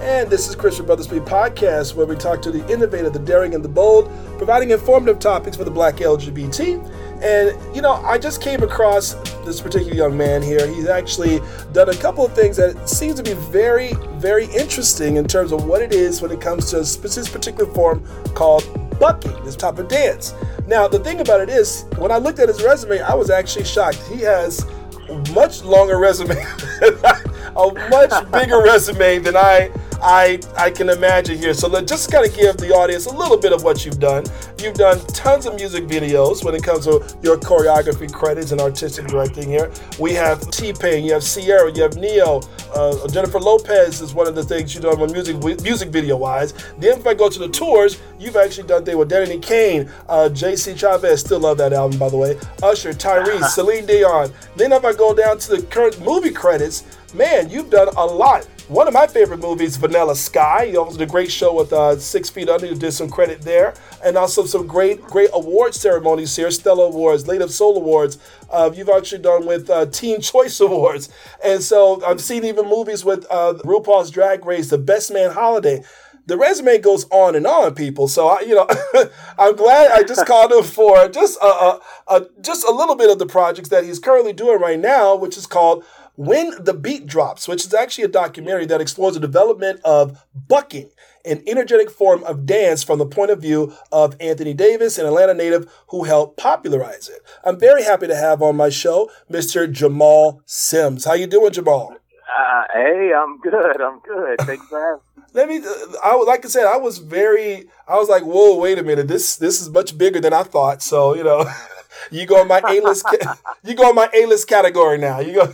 And this is Christian Brothers Speak Podcast, where we talk to the innovative, the daring, and the bold, providing informative topics for the black LGBT. And, you know, I just came across this particular young man here. He's actually done a couple of things that seems to be very, very interesting in terms of what it is when it comes to this particular form called bucking, this type of dance. Now, the thing about it is, when I looked at his resume, I was actually shocked. He has much longer resume, a much bigger resume than I I I can imagine here. So let just kind of give the audience a little bit of what you've done. You've done tons of music videos when it comes to your choreography credits and artistic directing here. We have T Pain, you have Ciara, you have Ne-Yo, uh, Jennifer Lopez is one of the things you've done with music music video wise. Then if I go to the tours, you've actually done things with Danity Kane, uh, JC Chasez. still love that album by the way. Usher, Tyrese, Celine Dion. Then if I go down to the current movie credits, man, you've done a lot. One of my favorite movies, Vanilla Sky. You also did a great show with uh, Six Feet Under. You did some credit there, and also some great, great award ceremonies here: Stella Awards, Lady of Soul Awards. Uh, you've actually done with uh, Teen Choice Awards, and so I've seen even movies with uh, RuPaul's Drag Race, The Best Man Holiday the resume goes on and on, people. So I, you know, I'm glad I just called him for just a, a, a, just a little bit of the projects that he's currently doing right now, which is called when the Beat Drops, which is actually a documentary that explores the development of bucking, an energetic form of dance from the point of view of Anthony Davis, an Atlanta native who helped popularize it. I'm very happy to have on my show Mr. Jamal Sims. How you doing, Jamal? Uh, hey, I'm good. I'm good. Thanks for having let me I like I said I was very I was like whoa wait a minute this this is much bigger than I thought so you know You go in my A list. you go in my A list category now. You go.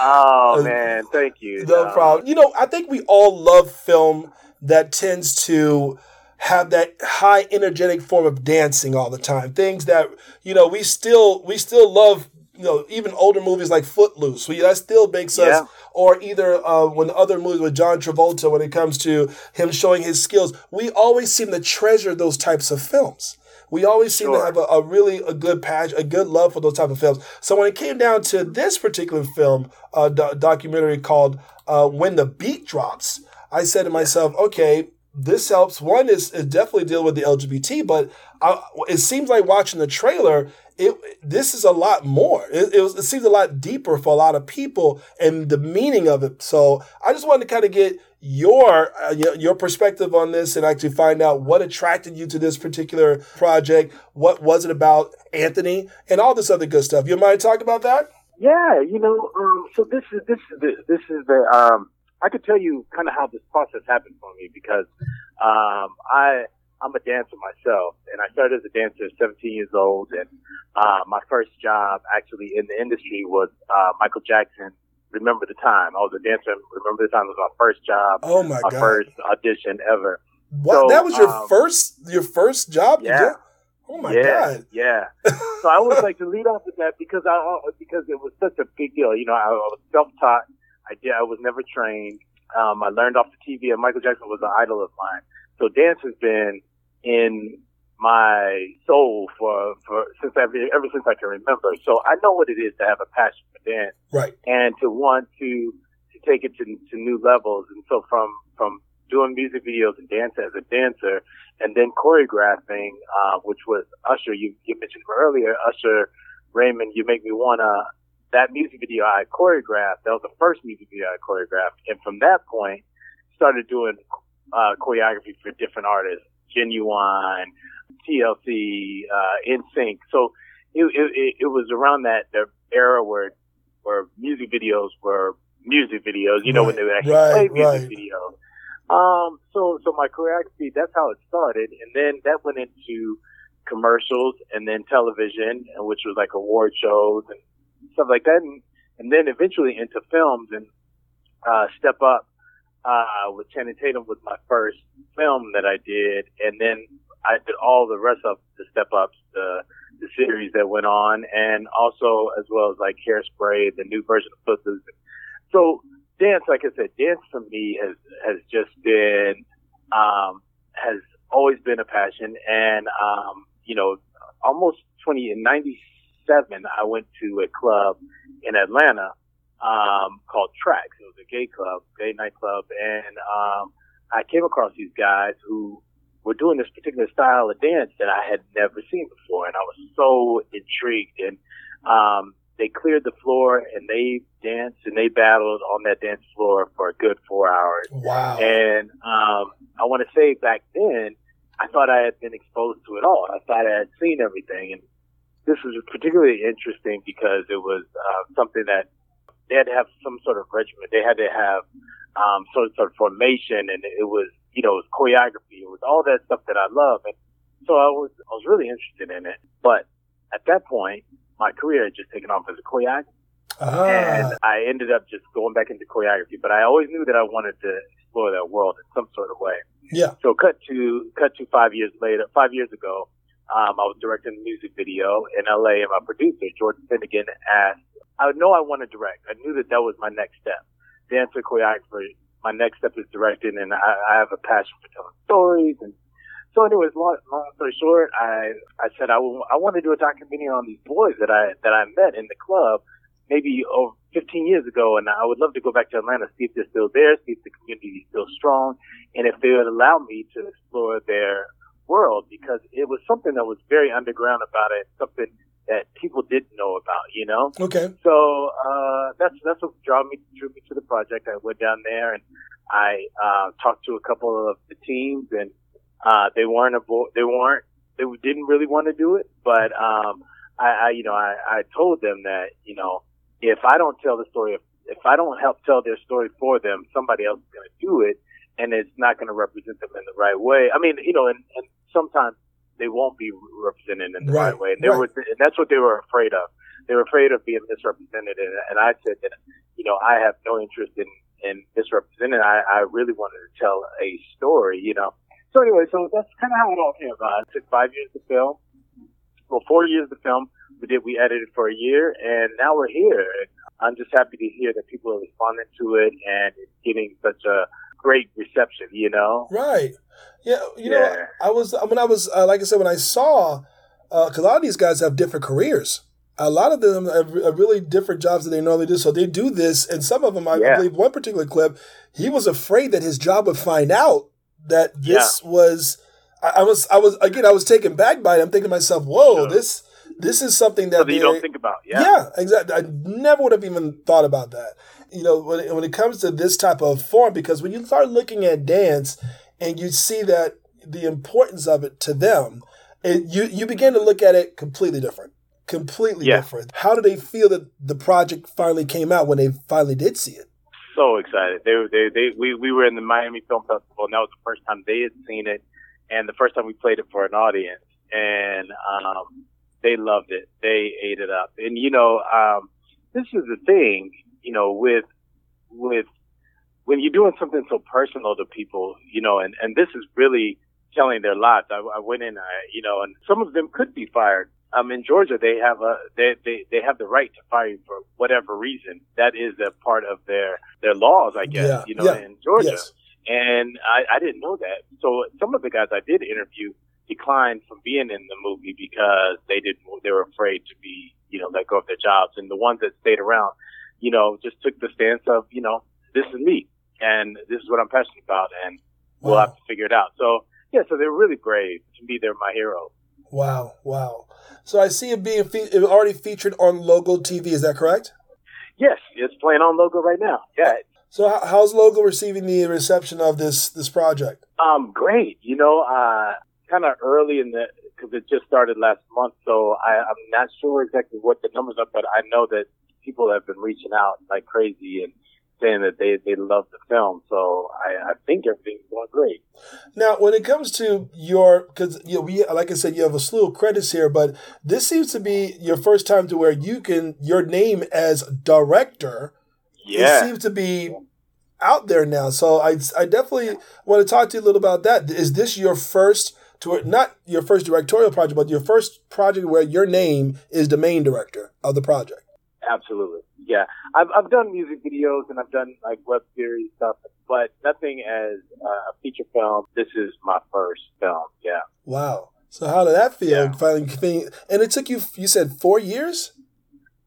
oh man, thank you. No, no problem. You know, I think we all love film that tends to have that high energetic form of dancing all the time. Things that you know we still we still love. You know, even older movies like Footloose, we, that still makes yeah. us. Or either uh, when other movies with John Travolta, when it comes to him showing his skills, we always seem to treasure those types of films. We always seem sure. to have a, a, really a good patch, a good love for those type of films. So when it came down to this particular film, uh, do- documentary called uh, "When the Beat Drops," I said to myself, okay, this helps. One is, is definitely deal with the LGBT, but I, it seems like watching the trailer, it this is a lot more. It, it, was, it seems a lot deeper for a lot of people and the meaning of it. So I just wanted to kind of get your uh, your perspective on this and actually find out what attracted you to this particular project. What was it about Anthony and all this other good stuff? You mind talking about that? Yeah, you know, um, so this is this is the, this is the um, I could tell you kind of how this process happened for me because um, I I'm a dancer myself, and I started as a dancer at 17 years old, and uh, my first job actually in the industry was uh, Michael Jackson Remember the Time. I was a dancer. Remember the Time was my first job. Oh my, my god! first audition ever. What? So, that was your um, first your first job? Yeah. Oh my yeah, god! Yeah. so I always like to lead off with that because I because it was such a big deal. You know, I, I was self taught. I did. I was never trained. Um, I learned off the TV, and Michael Jackson was an idol of mine. So dance has been in my soul for, for since ever, ever since I can remember. So I know what it is to have a passion for dance, right? And to want to to take it to to new levels. And so from from doing music videos and dance as a dancer, and then choreographing, uh, which was Usher. You you mentioned earlier, Usher Raymond. You make me wanna. That music video I choreographed. That was the first music video I choreographed, and from that point, started doing uh, choreography for different artists. Ginuwine, TLC, uh, NSYNC. So it, it, it was around that era where where music videos were music videos. You know right, when they would actually right, play music right. videos. Um, so so my choreography that's how it started, and then that went into commercials and then television, which was like award shows and stuff like that, and, and then eventually into films and uh, Step Up uh, with Channing Tatum was my first film that I did, and then I did all the rest of the step ups, the the series that went on, and also as well as like Hairspray, the new version of Footloose. So dance, like I said, dance for me has has just been um, has always been a passion, and um, you know, almost twenty in '97, I went to a club in Atlanta, um, called Tracks. It was a gay club, gay nightclub, and um, I came across these guys who were doing this particular style of dance that I had never seen before, and I was so intrigued. And um, they cleared the floor and they danced and they battled on that dance floor for a good four hours. Wow! And um, I want to say back then, I thought I had been exposed to it all. I thought I had seen everything, and this was particularly interesting because it was uh, something that they had to have some sort of regimen. They had to have um, sort of, sort of formation, and it was you know it was choreography. It was all that stuff that I love, and so I was I was really interested in it. But at that point, my career had just taken off as a choreographer. Ah. And I ended up just going back into choreography, but I always knew that I wanted to explore that world in some sort of way. Yeah. So cut to cut to five years later, five years ago, um, I was directing a music video in LA, and my producer Jordan Finnegan asked, "I know I want to direct. I knew that that was my next step. Dancer choreographer. My next step is directing, and I, I have a passion for telling stories and." So, anyways, long, long story short, I I said I, w- I want to do a documentary on these boys that I that I met in the club maybe over 15 years ago, and I would love to go back to Atlanta, see if they're still there, see if the community is still strong, and if they would allow me to explore their world because it was something that was very underground about it, something that people didn't know about, you know. Okay. So uh, that's that's what drew me drew me to the project. I went down there and I uh, talked to a couple of the teams, and uh, they weren't abo- they weren't they didn't really want to do it, but um, I, I you know I, I told them that you know if I don't tell the story, if, if I don't help tell their story for them, somebody else is going to do it, and it's not going to represent them in the right way. I mean, you know, and, and sometimes they won't be represented in the right, Right, way, and they right. were, and that's what they were afraid of. They were afraid of being misrepresented, and, and I said that, you know, I have no interest in in misrepresenting. I, I really wanted to tell a story, you know. So anyway, so that's kind of how it all came about. It took five years to film. Well, four years to film. We did. We edited for a year, and now we're here. And I'm just happy to hear that people are responding to it, and it's getting such a great reception. You know. Right. Yeah. You know, Yeah. I was when I was uh, like I said when I saw because a lot of these guys have different careers. A lot of them have, really different jobs that they normally do. So they do this, and some of them, I Yeah. believe, one particular clip, he was afraid that his job would find out that this was. I, I was, I was again, I was taken back by it. I'm thinking to myself, "Whoa, Sure. this, this is something that Something you they- don't think about. Yeah. yeah, exactly. I never would have even thought about that. You know, when it, when it comes to this type of form, because when you start looking at dance and you see that the importance of it to them, it, you you begin to look at it completely different, completely Yeah. different. How do they feel that the project finally came out when they finally did see it? so excited. They were they they we we were in the Miami Film Festival, and that was the first time they had seen it, and the first time we played it for an audience, and um, they loved it. They ate it up, and you know, um, this is the thing, you know, with with when you're doing something so personal to people, you know, and and this is really telling their lives. I, I went in, I, you know, and some of them could be fired. Um, in Georgia, they have a they, they they have the right to fire you for whatever reason. That is a part of their their laws, I guess. Yeah, You know, yeah, in Georgia, Yes. and I, I didn't know that. So some of the guys I did interview declined from being in the movie because they didn't they were afraid to be you know let go of their jobs, and the ones that stayed around, you know, just took the stance of you know this is me and this is what I'm passionate about, and we'll have to figure it out. So yeah, so they're really brave. To me, they're my hero. Wow. Wow. So I see it being fe- it already featured on Logo TV. Is that correct? Yes, it's playing on logo right now. Yeah, So how's Logo receiving the reception of this this project? Um, great. You know, uh, kind of early in the, cause it just started last month. So I, I'm not sure exactly what the numbers are, but I know that people have been reaching out like crazy and saying that they, they love the film. So I, I think everything's going great. Now, when it comes to your, because you know, we like I said, you have a slew of credits here, but this seems to be your first time to where you can your name as director. It Yeah. seems to be out there now. So I, I definitely want to talk to you a little about that. Is this your first to not your first directorial project, but your first project where your name is the main director of the project? Absolutely. Yeah. I've, I've done music videos and I've done like web series stuff, but nothing as uh, a feature film. This is my first film. Yeah. Wow. So how did that feel? Yeah. Finally, and it took you. You said four years.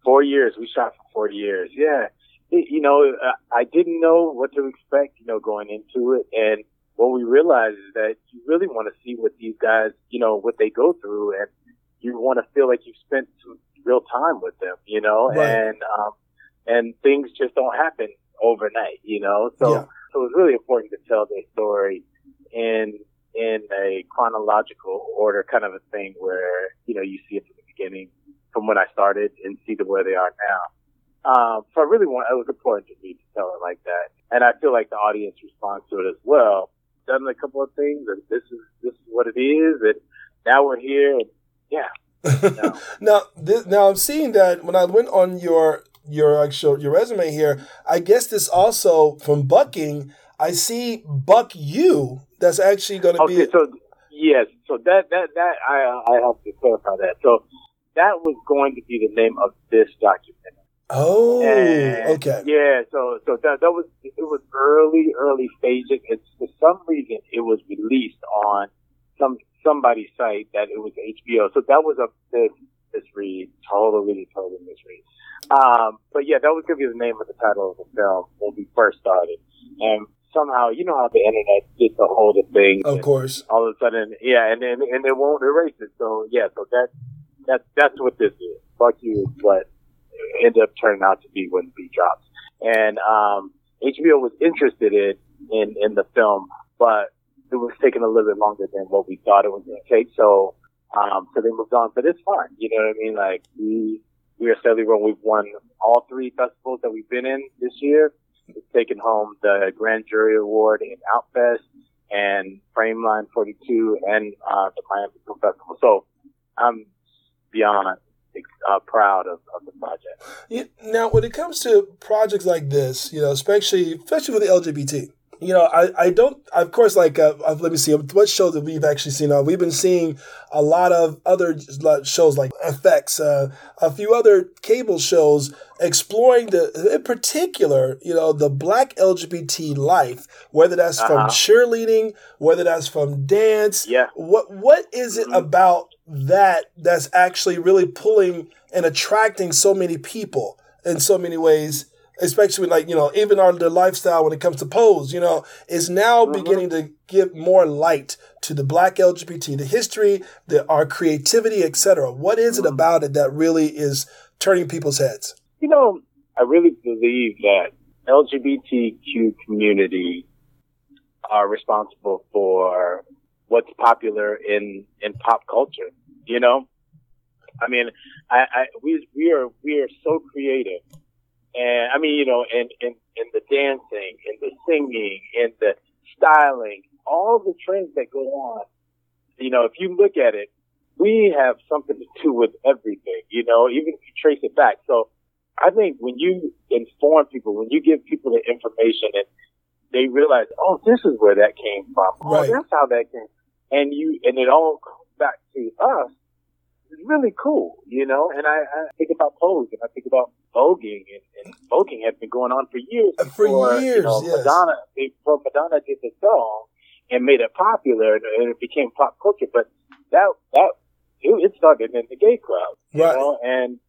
Four years. We shot for four years. Yeah. you know, I didn't know what to expect, you know, going into it. And what we realized is that you really want to see what these guys, you know, what they go through and you want to feel like you've spent some real time with them, you know, right. and, um, and things just don't happen overnight, you know, so, yeah. so it's really important to tell their story in, in a chronological order kind of a thing where, you know, you see it from the beginning from when I started and see to where they are now. Um, so I really want, it was important to me to tell it like that. And I feel like the audience responds to it as well. Done a couple of things and this is, this is what it is. And now we're here and yeah. No. now, this, now I'm seeing that when I went on your, your actual, your resume here, I guess this also from bucking, I see buck you. That's actually going to okay, be. So yes, so that that that I I have to clarify that. So that was going to be the name of this documentary. Oh, and okay. Yeah, so so that that was it was early early stages, and for some reason it was released on some somebody's site that it was HBO. So that was a this misread, totally totally misread. Um, but yeah, that was gonna be the name of the title of the film when we first started, and somehow you know how the internet gets a hold of things. Of course. All of a sudden, yeah, and then and it won't erase it. So yeah, so that that that's what this is. Fuck you what ended up turning out to be when B drops. And um, HBO was interested in, in in the film, but it was taking a little bit longer than what we thought it was going to take. So um, so they moved on, but it's fine. You know what I mean? Like we we are steadily growing. We've won all three festivals that we've been in this year. We've taken home the Grand Jury Award in Outfest and Frameline 42 and uh, the Miami Film Festival. So I'm beyond uh, proud of, of the project. Yeah, now, when it comes to projects like this, you know, especially especially for the LGBT, you know, I, I don't, of course, like, uh, uh let me see, what shows that we've actually seen on? We've been seeing a lot of other shows like FX, uh, a few other cable shows exploring the, in particular, you know, the black LGBT life, whether that's uh-huh. from cheerleading, whether that's from dance. Yeah. What, what is it mm-hmm. about that that's actually really pulling and attracting so many people in so many ways especially like you know even our the lifestyle when it comes to pose you know is now mm-hmm. beginning to give more light to the black lgbt the history the our creativity etc what is it mm-hmm. about it that really is turning people's heads you know i really believe that lgbtq community are responsible for what's popular in in pop culture you know, I mean, I, I we we are we are so creative, and I mean, you know, in in in the dancing, in the singing, in the styling, all the trends that go on. You know, if you look at it, we have something to do with everything. You know, even if you trace it back. So, I think when you inform people, when you give people the information and they realize, oh, this is where that came from. Oh, that's how that came. And you, and it all comes back to us is really cool, you know. And I, I think about pose and I think about voguing, and, and voguing has been going on for years. Uh, for years, you know, yes. Madonna, before Madonna did the song and made it popular, and it became pop culture. But that that it, started in the gay crowd, you right. know, and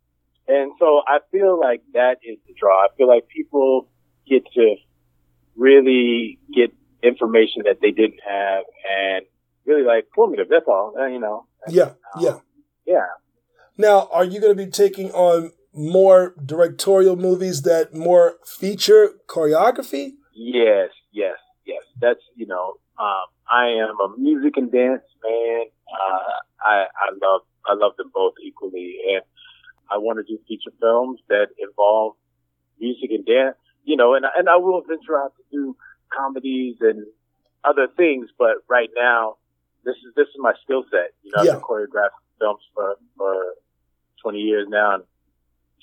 and so I feel like that is the draw. I feel like people get to really get information that they didn't have and really like formative. That's all, you know. Yeah, yeah. Yeah. Now, are you going to be taking on more directorial movies that more feature choreography? Yes, yes, yes. That's you know, um, I am a music and dance man. Uh, I I love I love them both equally, and I want to do feature films that involve music and dance. You know, and and I will venture out to do comedies and other things, but right now, this is this is my skill set. You know, yeah. Films for, for 20 years now. And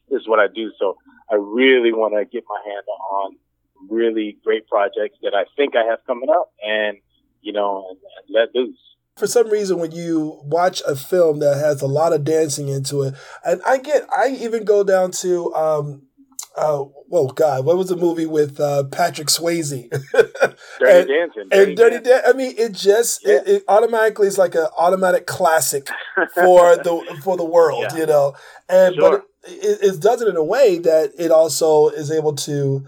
this is what I do. So I really want to get my hand on really great projects that I think I have coming up and, you know, and, and let loose for some reason when you watch a film that has a lot of dancing into it and i get i even go down to um uh oh god what was the movie with uh patrick swayze dirty and, dancing dirty and dirty dancing. Da- i mean it just yeah. it, it, automatically is like an automatic classic for the for the world yeah. you know and sure. but it, it does it in a way that it also is able to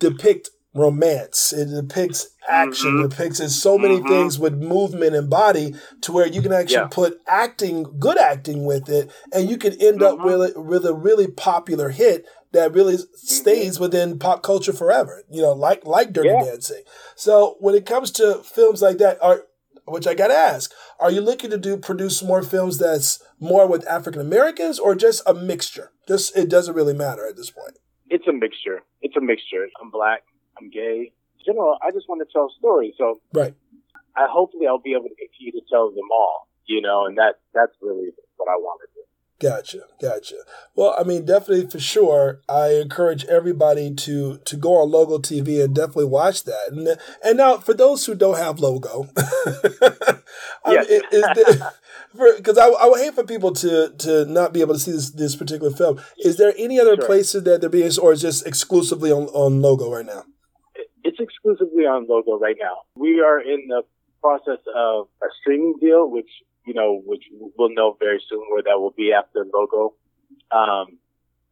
depict romance. It depicts action. Mm-hmm. It depicts so many mm-hmm. things with movement and body to where you can actually yeah. put acting, good acting with it, and you can end mm-hmm. up with, with a really popular hit that really mm-hmm. stays within pop culture forever. You know, like like Dirty yeah. Dancing. So when it comes to films like that, are which I gotta ask, are you looking to do produce more films that's more with African Americans or just a mixture? Just it doesn't really matter at this point. It's a mixture. It's a mixture. I'm black. I'm gay. In general, I just want to tell stories. So right. I hopefully I'll be able to continue to tell them all. You know, and that that's really what I want to do. Gotcha, gotcha. Well, I mean, definitely for sure. I encourage everybody to to go on Logo TV and definitely watch that. And and now for those who don't have Logo, because I, I, would hate for people to to not be able to see this this particular film. Is there any other sure. places that they're being, or is just exclusively on on Logo right now? It's exclusively on Logo right now. We are in the process of a streaming deal, which you know, which we'll know very soon where that will be after logo, um,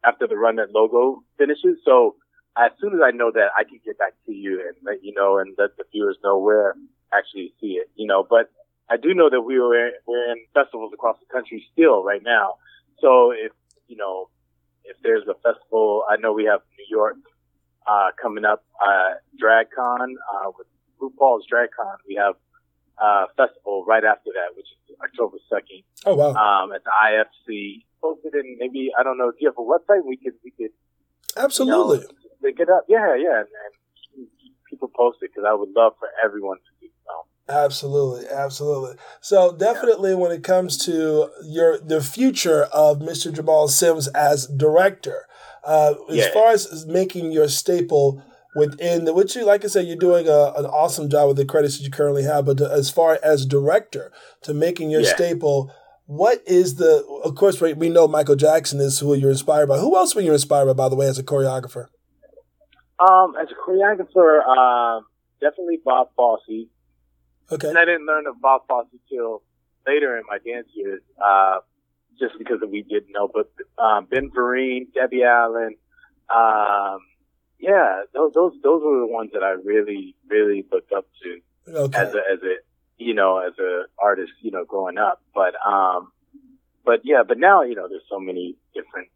after the run that logo finishes. So as soon as I know that, I can get back to you and let you know and let the viewers know where actually see it, you know, but I do know that we were we're in festivals across the country still right now. So if, you know, if there's a festival, I know we have New York, uh, coming up, uh, DragCon, uh, with RuPaul's DragCon. We have uh, festival right after that, which is October 2nd. Oh, wow. Um, at the IFC. Posted in maybe, I don't know, do you have a website? We could, we could. Absolutely. You know, it up. Yeah, yeah. And, and people post it because I would love for everyone to do so. Absolutely, absolutely. So definitely, yeah. when it comes to your the future of Mr. Jamal Sims as director, uh, yeah. as far as making your staple within the which you like I said you're doing a, an awesome job with the credits that you currently have but as far as director to making your yeah. staple what is the of course we know Michael Jackson is who you're inspired by. Who else were you inspired by by the way as a choreographer? Um as a choreographer um definitely Bob Fosse. Okay. And I didn't learn of Bob Fosse till later in my dance years uh just because we didn't know but um, Ben Vereen Debbie Allen um yeah, those those those were the ones that I really really looked up to okay. as a as a you know as a artist you know growing up. But um, but yeah, but now you know there's so many different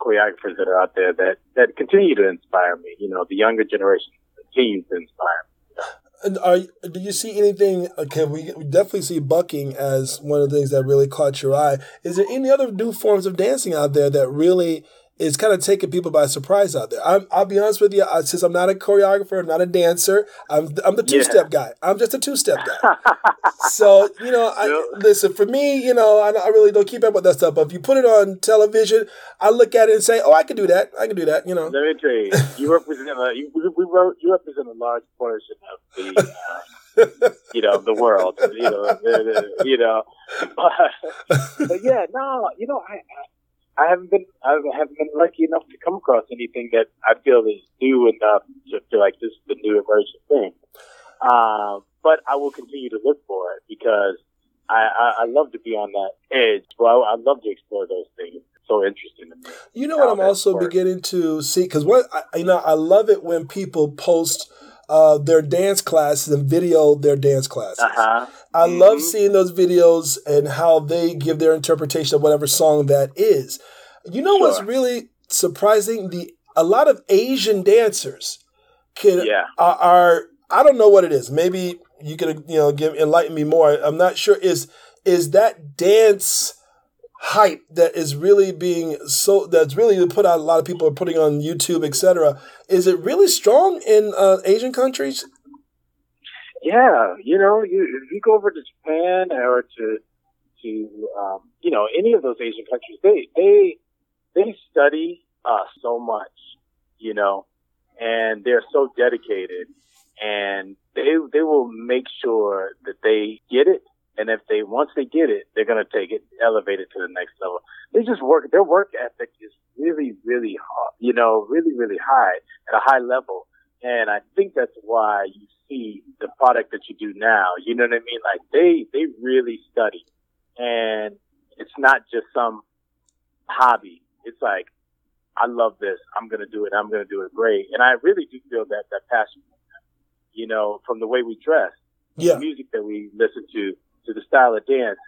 choreographers that are out there that that continue to inspire me. You know, the younger generation continues to inspire me. And are do you see anything? Okay, we, we definitely see bucking as one of the things that really caught your eye. Is there any other new forms of dancing out there that really is kind of taking people by surprise out there. I'm, I'll be honest with you, I, since I'm not a choreographer, I'm not a dancer, I'm, I'm the two step yeah. guy. I'm just a two step guy. so, you know, I, listen, for me, you know, I, I, really don't keep up with that stuff. But if you put it on television, I look at it and say, oh, I can do that. I can do that, you know. Let me tell you, you represent a, you, we wrote, you represent a large portion of the, uh, you know, the world, you know, you know, but, but yeah, no, you know, I, I haven't been I haven't been lucky enough to come across anything that I feel is new enough to feel like this is the new emerging thing. Um, but I will continue to look for it because I, I, I love to be on that edge. Well, I, I love to explore those things. It's so interesting to me. You know what I'm also works. beginning to see because what I, you know I love it when people post uh, their dance classes and video their dance classes. Uh-huh. I mm-hmm. love seeing those videos and how they give their interpretation of whatever song that is. You know sure. what's really surprising? The a lot of Asian dancers can yeah. are, are I don't know what it is. Maybe you could you know give enlighten me more. I'm not sure. Is is that dance? Hype that is really being so that's really put out a lot of people are putting on YouTube, etc. Is it really strong in uh, Asian countries? Yeah, you know, you, if you go over to Japan or to to um, you know any of those Asian countries, they they they study uh, so much, you know, and they're so dedicated, and they they will make sure that they get it and if they once they get it, they're gonna take it, elevate it to the next level. They just work. Their work ethic is really, really, hard, you know, really, really high at a high level. And I think that's why you see the product that you do now. You know what I mean? Like they they really study, and it's not just some hobby. it's like, I love this. I'm going to do it. I'm going to do it great. And I really do feel that, that passion, you know, from the way we dress, yeah. the music that we listen to, to the style of dance,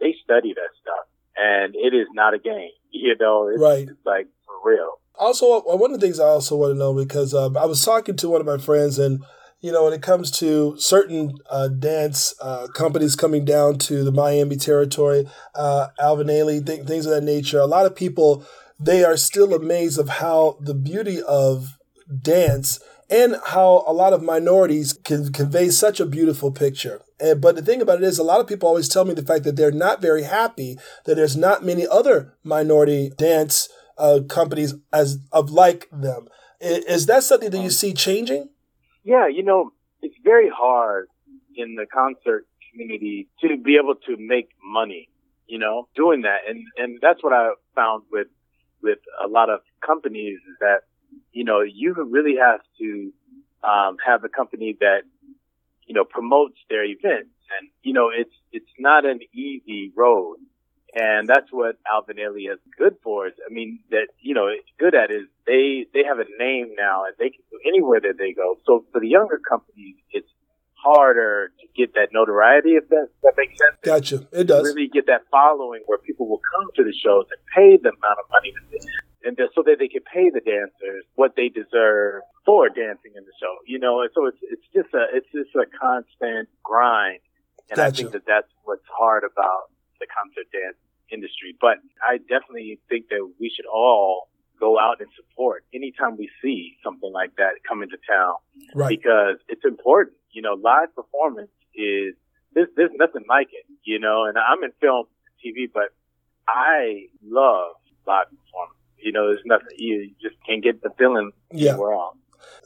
they study that stuff. And it is not a game, you know, it's, right. it's like for real. Also, uh, one of the things I also want to know because um, I was talking to one of my friends, and you know, when it comes to certain uh, dance uh, companies coming down to the Miami territory, uh, Alvin Ailey, th- things of that nature, a lot of people they are still amazed of how the beauty of dance and how a lot of minorities can convey such a beautiful picture. And, but the thing about it is, a lot of people always tell me the fact that they're not very happy that there's not many other minority dance uh, companies as of like them. Is, is that something that you see changing? Yeah, you know, it's very hard in the concert community to be able to make money, you know, doing that. And, and that's what I found with, with a lot of companies is that, you know, you really have to, um, have a company that, you know, promotes their events. And, you know, it's, it's not an easy road. And that's what Alvin Ailey is good for. Is, I mean, that, you know, it's good at is they, they have a name now and they can go anywhere that they go. So for the younger companies, it's harder to get that notoriety, if that, that makes sense. Gotcha. It does. Really get that following where people will come to the shows and pay the amount of money that they, and so that they can pay the dancers what they deserve for dancing in the show, you know, and so it's, it's just a, it's just a constant grind. And Gotcha. I think that that's what's hard about the concert dance industry. But I definitely think that we should all go out and support anytime we see something like that come into town Right. because it's important. You know, live performance is there's there's nothing like it. You know, and I'm in film, TV, but I love live performance. You know, there's nothing you, just can't get the feeling Yeah. anywhere else.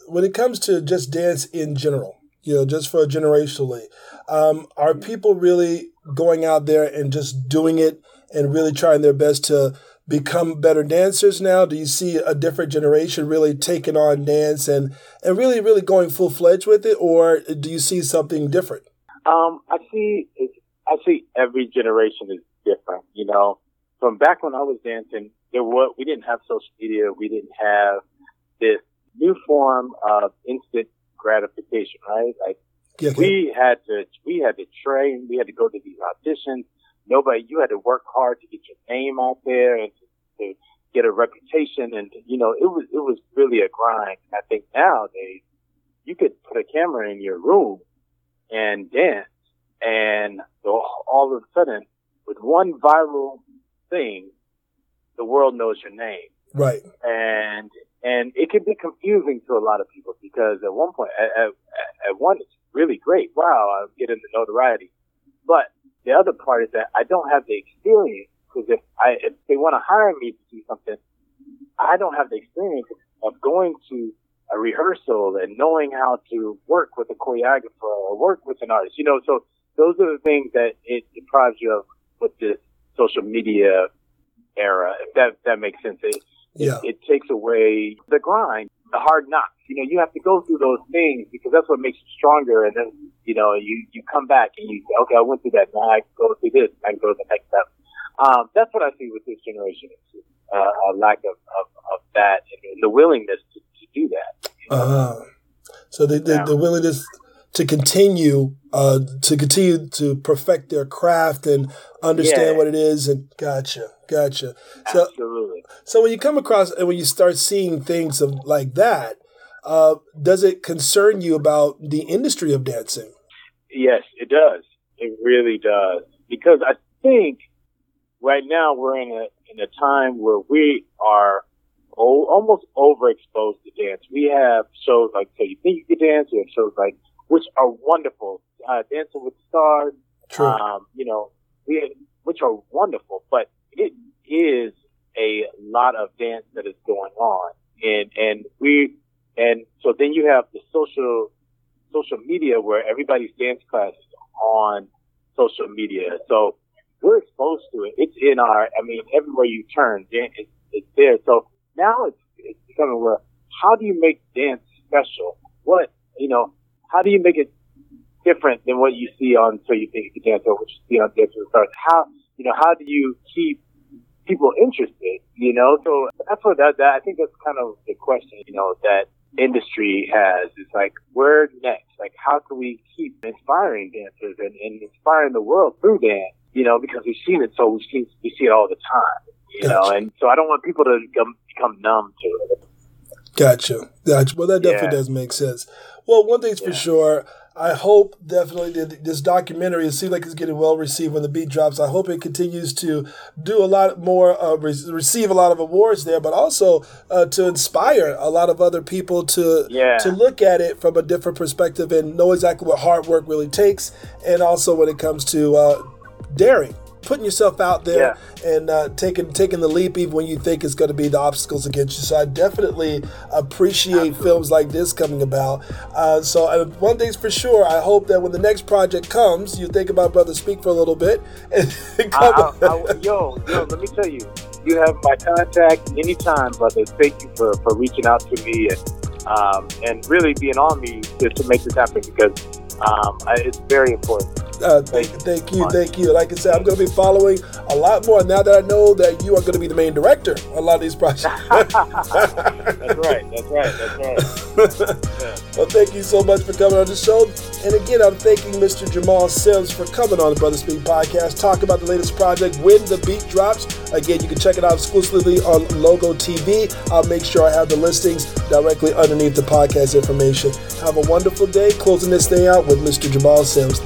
When it comes to just dance in general, you know, just for generationally, um, are people really going out there and just doing it and really trying their best to become better dancers now? Do you see a different generation really taking on dance and, and really, really going full fledged with it? Or do you see something different? Um, I see, I see every generation is different, you know. From back when I was dancing, there were, we didn't have social media, we didn't have this new form of instant gratification, right? Like, Yeah, okay. we had to, we had to train, we had to go to these auditions. Nobody, you had to work hard to get your name out there and to, to get a reputation. And, you know, it was, it was really a grind. I think nowadays you could put a camera in your room and dance and all of a sudden with one viral thing, the world knows your name. right. And, and it can be confusing to a lot of people because at one point, at, at, at one, it's really great. Wow, I'm getting the notoriety. But the other part is that I don't have the experience because if I, if they want to hire me to do something, I don't have the experience of going to a rehearsal and knowing how to work with a choreographer or work with an artist. You know, so those are the things that it deprives you of with this social media era. If that that makes sense, it, Yeah. it takes away the grind, the hard knocks. You know, you have to go through those things because that's what makes you stronger. And then, you know, you, you come back and you say, okay, I went through that. Now I can go through this. I can go to the next step. Um, that's what I see with this generation. It's uh, a lack of, of, of that and the willingness to, to do that. Uh, so the, the, Yeah. the willingness to continue uh, to continue to perfect their craft and understand Yeah. what it is and gotcha gotcha so Absolutely. so when you come across and when you start seeing things of like that uh, does it concern you about the industry of dancing Yes, it does. It really does. Because I think right now we're in a in a time where we are o- almost overexposed to dance. We have shows like So You Think You Can Dance. We have shows like which are wonderful. Uh, Dancing with the Stars. true Um, you know, we which are wonderful, but it is a lot of dance that is going on, and and we and so then you have the social social media where everybody's dance class is on social media, so we're exposed to it. It's in our, I mean, everywhere you turn, dan- it's, it's there. So now it's it's becoming where how do you make dance special? What you know, how do you make it different than what you see on So You Think You Can Dance or what you see on Dance with the Stars? How, you know, how do you keep people interested, you know? So that's what that, that, I think that's kind of the question, you know, that industry has. It's like, where next? Like, how can we keep inspiring dancers and, and inspiring the world through dance? You know, because we've seen it so, we've seen, we see it all the time, you gotcha. know? And so I don't want people to become, become numb to it. Gotcha. Gotcha. Well, that definitely yeah. does make sense. Well, one thing's yeah. for sure. I hope definitely that this documentary, it seems like it's getting well received when the beat drops. I hope it continues to do a lot more, uh, re- receive a lot of awards there, but also uh, to inspire a lot of other people to yeah. to look at it from a different perspective and know exactly what hard work really takes, and also when it comes to uh, daring putting yourself out there yeah. and uh, taking taking the leap even when you think it's going to be the obstacles against you. So I definitely appreciate Absolutely. films like this coming about. Uh, so uh, one thing's for sure, I hope that when the next project comes, you think about Brother Speak for a little bit. And I, I, I, yo, yo, let me tell you, you have my contact anytime, brother. Thank you for, for reaching out to me and um, and really being on me to, to make this happen because um, it's very important. Uh, thank, thank you, thank you. Like I said, I'm going to be following a lot more now that I know that you are going to be the main director on a lot of these projects. that's right. That's right. That's right. Yeah. Well, thank you so much for coming on the show. And again, I'm thanking Mr. Jamal Sims for coming on the Brother Speak podcast, talk about the latest project, When the Beat Drops. Again, you can check it out exclusively on Logo TV. I'll make sure I have the listings directly underneath the podcast information. Have a wonderful day. Closing this thing out with Mr. Jamal Sims.